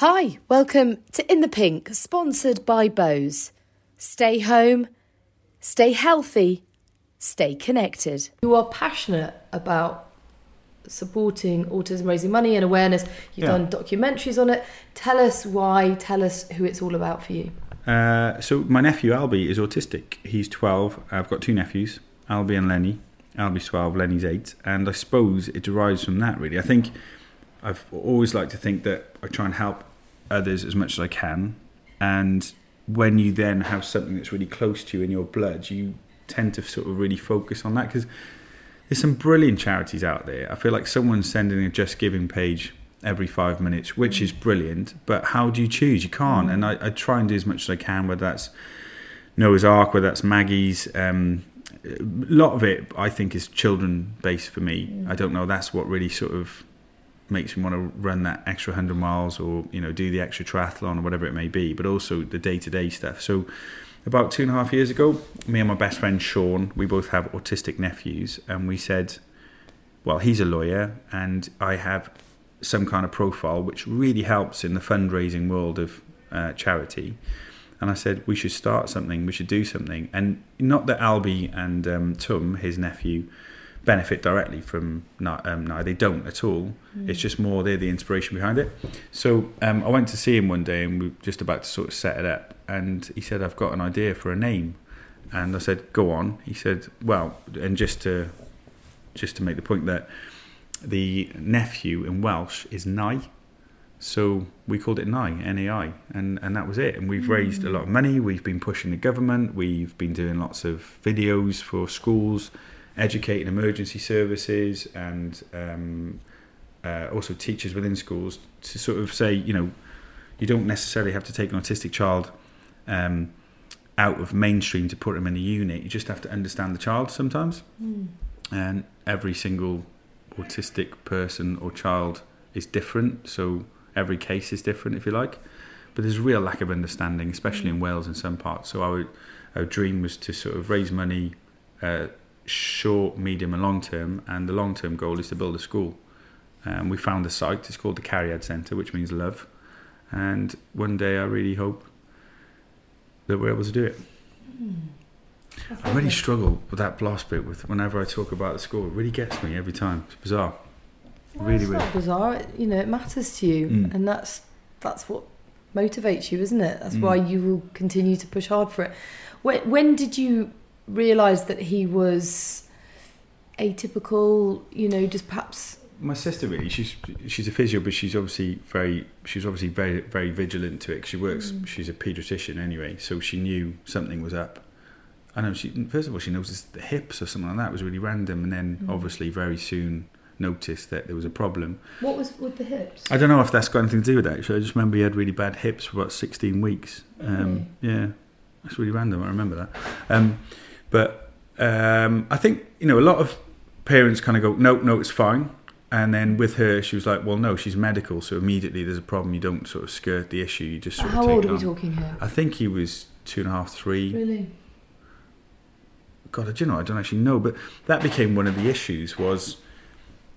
Hi, welcome to In the Pink, sponsored by Bose. Stay home, stay healthy, stay connected. You are passionate about supporting autism, raising money and awareness. You've Yeah. done documentaries on it. Tell us why, tell us who it's all about for you. Uh, so my nephew Alby is autistic. He's 12. I've got two nephews, Alby and Lenny. Alby's 12, Lenny's 8. And I suppose it derives from that, really. I think I've always liked to think that I try and help others as much as I can. And when you then have something that's really close to you in your blood, you tend to sort of really focus on that because there's some brilliant charities out there. I feel like someone's sending a Just Giving page every five minutes, which is mm. brilliant. But how do you choose? You can't. Mm. And I, I try and do as much as I can, whether that's Noah's Ark, whether that's Maggie's. Um, a lot of it, I think, is children based for me. Mm. I don't know. That's what really sort of makes me want to run that extra hundred miles or you know do the extra triathlon or whatever it may be. But also the day to day stuff. So about two and a half years ago, me and my best friend Sean, we both have autistic nephews, and we said, well, he's a lawyer, and I have some kind of profile which really helps in the fundraising world of uh, charity. And I said, we should start something, we should do something. And not that Alby and um, Tum, his nephew, benefit directly from no, um, no, they don't at all. It's just more they're the inspiration behind it. So um, I went to see him one day and we were just about to sort of set it up. And he said, I've got an idea for a name. And I said, go on. He said, well, and just to just to make the point that the nephew in Welsh is Nai. So we called it NAI, N-A-I, and, and that was it. And we've raised a lot of money. We've been pushing the government. We've been doing lots of videos for schools, educating emergency services, and um, uh, also teachers within schools to sort of say, you know, you don't necessarily have to take an autistic child um, out of mainstream to put them in a unit. You just have to understand the child sometimes. And every single autistic person or child is different. So every case is different, if you like. But there's a real lack of understanding, especially in Wales in some parts. So our, our dream was to sort of raise money, uh, short, medium, and long term. And the long term goal is to build a school. Um, we found a site. It's called the Cariad Centre, which means love. And one day, I really hope that we're able to do it. I really struggle with that last bit. With whenever I talk about the school, it really gets me every time. It's bizarre. Well, really it's weird. not bizarre. It, you know, it matters to you, Mm. and that's that's what motivates you, isn't it? That's Mm. why you will continue to push hard for it. When, when did you realise that he was atypical? You know, just perhaps. My sister really, she's she's a physio, but she's obviously very she's obviously very very vigilant to it. 'cause she works. Mm. She's a paediatrician anyway, so she knew something was up. I know she first of all she noticed the hips or something like that was really random, and then Mm. obviously very soon noticed that there was a problem. What was with the hips? I don't know if that's got anything to do with that. Actually, I just remember he had really bad hips for about sixteen weeks. Um, Yeah, that's really random. I remember that. Um, but um, I think you know a lot of parents kind of go, no, no, it's fine. And then with her, she was like, well, no, she's medical, so immediately there's a problem. You don't sort of skirt the issue. You just sort How of take old are we on. talking here? I think he was two and a half, three. Really? God, do you know? I don't actually know, but that became one of the issues. Was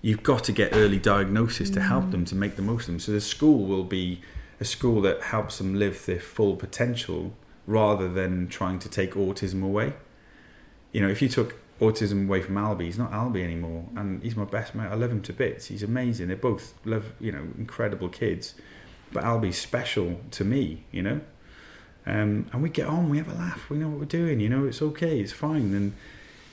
you've got to get early diagnosis to help them to make the most of them. So the school will be a school that helps them live their full potential, rather than trying to take autism away. You know, if you took autism away from Alby, he's not Alby anymore, and he's my best mate. I love him to bits. He's amazing. They're both love, you know, incredible kids, but Alby's special to me. You know. Um, and we get on, we have a laugh, we know what we're doing, you know, it's okay, it's fine. And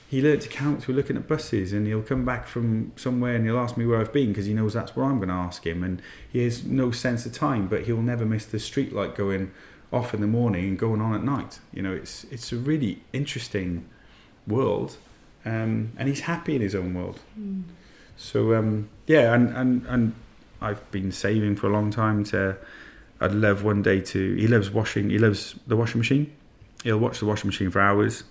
he learnt to count, we're looking at buses, and he'll come back from somewhere and he'll ask me where I've been because he knows that's where I'm going to ask him. And he has no sense of time, but he'll never miss the street light going off in the morning and going on at night. You know, it's, it's a really interesting world, um, and he's happy in his own world. So, um, yeah, and, and, and I've been saving for a long time to. I'd love one day to. He loves washing. He loves the washing machine. He'll watch the washing machine for hours,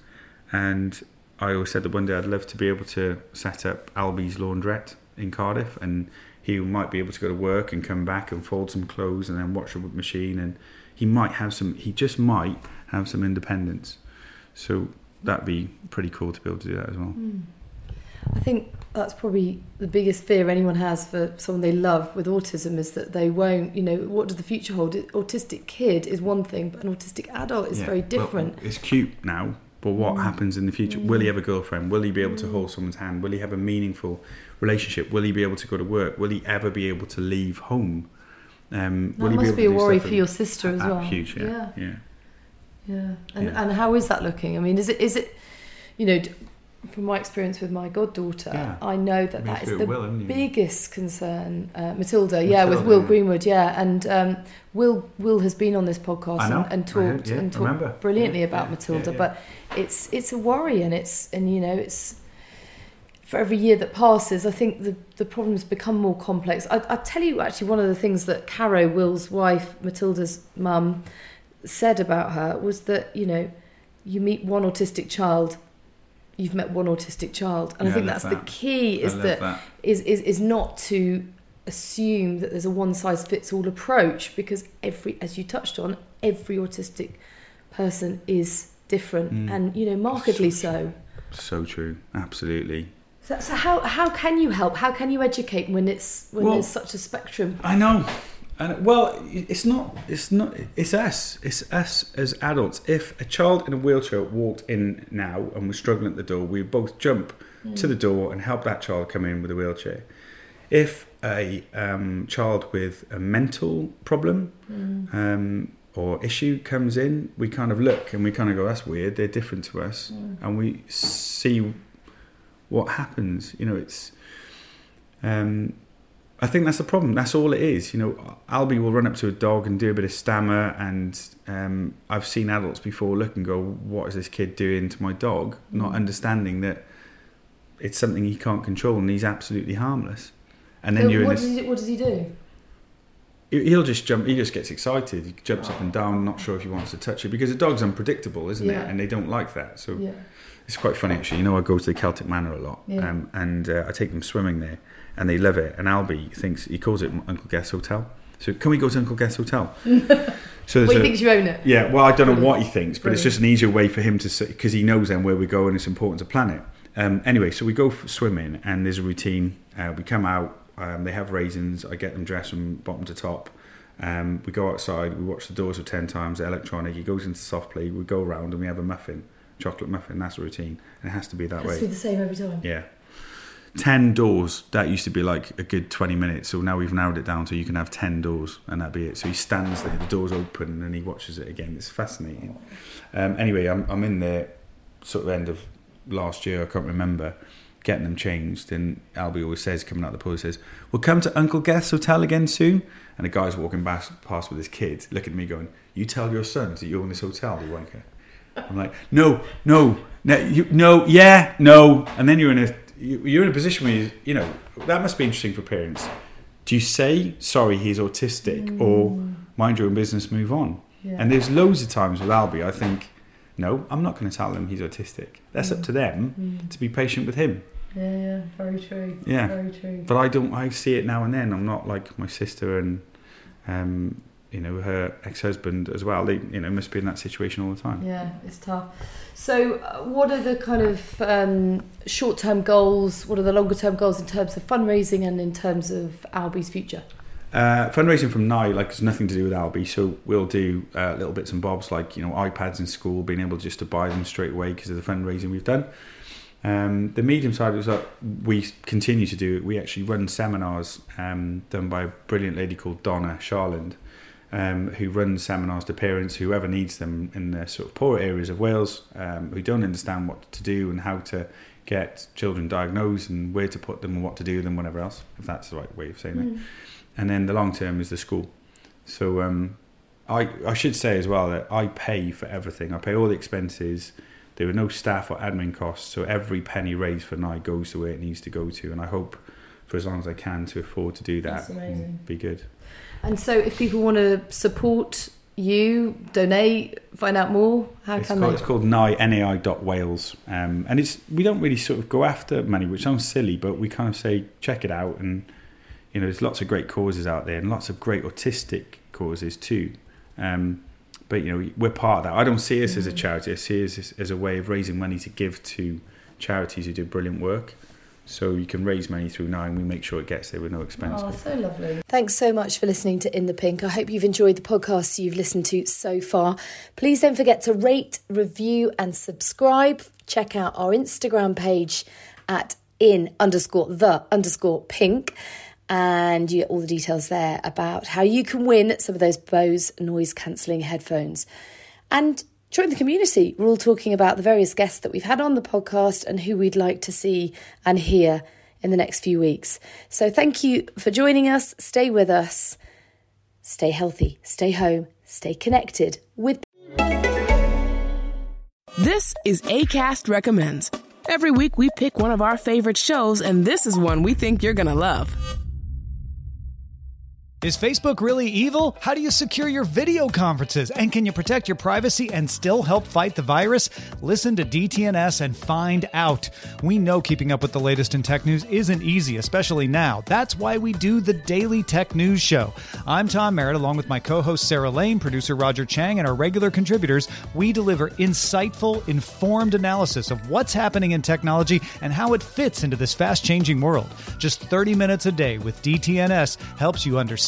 and I always said that one day I'd love to be able to set up Alby's laundrette in Cardiff, and he might be able to go to work and come back and fold some clothes and then watch the machine, and he might have some. He just might have some independence. So that'd be pretty cool to be able to do that as well. I think that's probably the biggest fear anyone has for someone they love with autism is that they won't. You know, what does the future hold? Autistic kid is one thing, but an autistic adult is Yeah. very Well, different. it's cute now, but what Mm. happens in the future? Will he have a girlfriend? Will he be able to hold someone's hand? Will he have a meaningful relationship? Will he be able to go to work? Will he ever be able to leave home? Um, will that he must able be a worry for your sister as well. Huge, yeah, yeah, yeah. Yeah. And Yeah. and how is that looking? I mean, is it is it, you know, from my experience with my goddaughter, Yeah. I know that that is the Will, biggest concern. Uh, Matilda, yeah, with Will yeah. Greenwood, yeah, and um, Will Will has been on this podcast and, and I heard, talked yeah, and talked brilliantly Yeah, about yeah, Matilda, yeah, yeah. but it's it's a worry and it's and you know it's for every year that passes, I think the, the problems become more complex. I, I'll tell you actually one of the things that Caro, Will's wife, Matilda's mum, said about her was that, you know, you meet one autistic child, you've met one autistic child. And Yeah, I think I that's love the key is that, that. Is, is is not to assume that there's a one size fits all approach because every as you touched on, every autistic person is different Mm. and you know markedly So so. So true, absolutely. So, so how how can you help? How can you educate when it's when Well- there's such a spectrum? I know. And well, it's not. It's not. It's us. It's us as adults. If a child in a wheelchair walked in now and was struggling at the door, we would both jump to the door and help that child come in with a wheelchair. If a um, child with a mental problem um, or issue comes in, we kind of look and we kind of go, "That's weird. They're different to us," and we see what happens. You know, it's. Um, I think that's the problem. That's all it is. You know, Alby will run up to a dog and do a bit of stammer, and um, I've seen adults before look and go, "What is this kid doing to my dog?" Not understanding that it's something he can't control and he's absolutely harmless. And then So you're in what, this. does he, what does he do? he- He'll just jump. He just gets excited. He jumps up and down, not sure if he wants to touch it because a dog's unpredictable, isn't Yeah. it? And they don't like that. So Yeah. it's quite funny actually. You know, I go to the Celtic Manor a lot, Yeah. um, and uh, I take them swimming there, and they love it. And Alby thinks he calls it Uncle Guest Hotel. So can we go to Uncle Guest Hotel? so Well, he a, thinks you own it. yeah. Well, I don't know what he thinks, but it's just an easier way for him to say because he knows then where we go and it's important to plan it. Um, anyway, so we go for swimming, and there's a routine. Uh, we come out. Um, they have raisins. I get them dressed from bottom to top. Um, we go outside. We watch the doors of ten times. Electronic. He goes into soft play. We go around and we have a muffin, chocolate muffin. That's the routine, and it has to be that Has way. to be the same every time. Yeah. 10 doors, that used to be like a good 20 minutes. So now we've narrowed it down so you can have 10 doors and that'd be it. So he stands there, the door's open, and he watches it again. It's fascinating. Um, anyway, I'm, I'm in there sort of end of last year, I can't remember, getting them changed. And Alby always says, coming out the pool, says, We'll come to Uncle Guest's hotel again soon. And the guy's walking past, past with his kid, looking at me going, You tell your sons that you're in this hotel, you wanker. I'm like, no, no, no, you, no, yeah, no. And then you're in a you're in a position where you, you know that must be interesting for parents. Do you say sorry, he's autistic, mm. or mind your own business, move on? Yeah. And there's loads of times with Alby, I think, no, I'm not going to tell him he's autistic. That's up mm. to them mm. to be patient with him. Yeah, yeah, very true. Yeah. Very true. But I don't. I see it now and then. I'm not like my sister and, um, you know, her ex-husband as well. They, you know, must be in that situation all the time. Yeah, it's tough. So, uh, what are the kind of um, short term goals? What are the longer term goals in terms of fundraising and in terms of Alby's future? Uh, fundraising from now, like, it's nothing to do with Alby. So we'll do uh, little bits and bobs, like you know, iPads in school, being able just to buy them straight away because of the fundraising we've done. Um, the medium side is that we continue to do. We actually run seminars um, done by a brilliant lady called Donna Sharland, um, who runs seminars to parents whoever needs them in the sort of poorer areas of Wales um, who don't understand what to do and how to get children diagnosed and where to put them and what to do with them, whatever else, if that's the right way of saying it and then the long term is the school. So um, I I should say as well that I pay for everything. I pay all the expenses. There are no staff or admin costs, so every penny raised for Nai goes to where it needs to go to, and I hope for as long as I can to afford to do that. That's amazing. and Be good. And so, if people want to support you, donate, find out more, how It's can called, they? it's called NI, NAI dot Wales, um, and it's we don't really sort of go after money, which sounds silly, but we kind of say check it out, and you know there's lots of great causes out there, and lots of great autistic causes too. Um, but you know we're part of that. I don't see us as a charity. I see us as, as a way of raising money to give to charities who do brilliant work. So you can raise money through Nai. We make sure it gets there with no expense. Oh, so lovely. Thanks so much for listening to In the Pink. I hope you've enjoyed the podcasts you've listened to so far. Please don't forget to rate, review, and subscribe. Check out our Instagram page at in underscore the underscore pink. And you get all the details there about how you can win some of those Bose noise cancelling headphones. And join the community. We're all talking about the various guests that we've had on the podcast and who we'd like to see and hear in the next few weeks. So thank you for joining us. Stay with us. Stay healthy, stay home, stay connected with. This is ACAST Recommends. Every week we pick one of our favorite shows, and this is one we think you're going to love. Is Facebook really evil? How do you secure your video conferences? And can you protect your privacy and still help fight the virus? Listen to DTNS and find out. We know keeping up with the latest in tech news isn't easy, especially now. That's why we do the Daily Tech News Show. I'm Tom Merritt, along with my co host Sarah Lane, producer Roger Chang, and our regular contributors. We deliver insightful, informed analysis of what's happening in technology and how it fits into this fast changing world. Just 30 minutes a day with DTNS helps you understand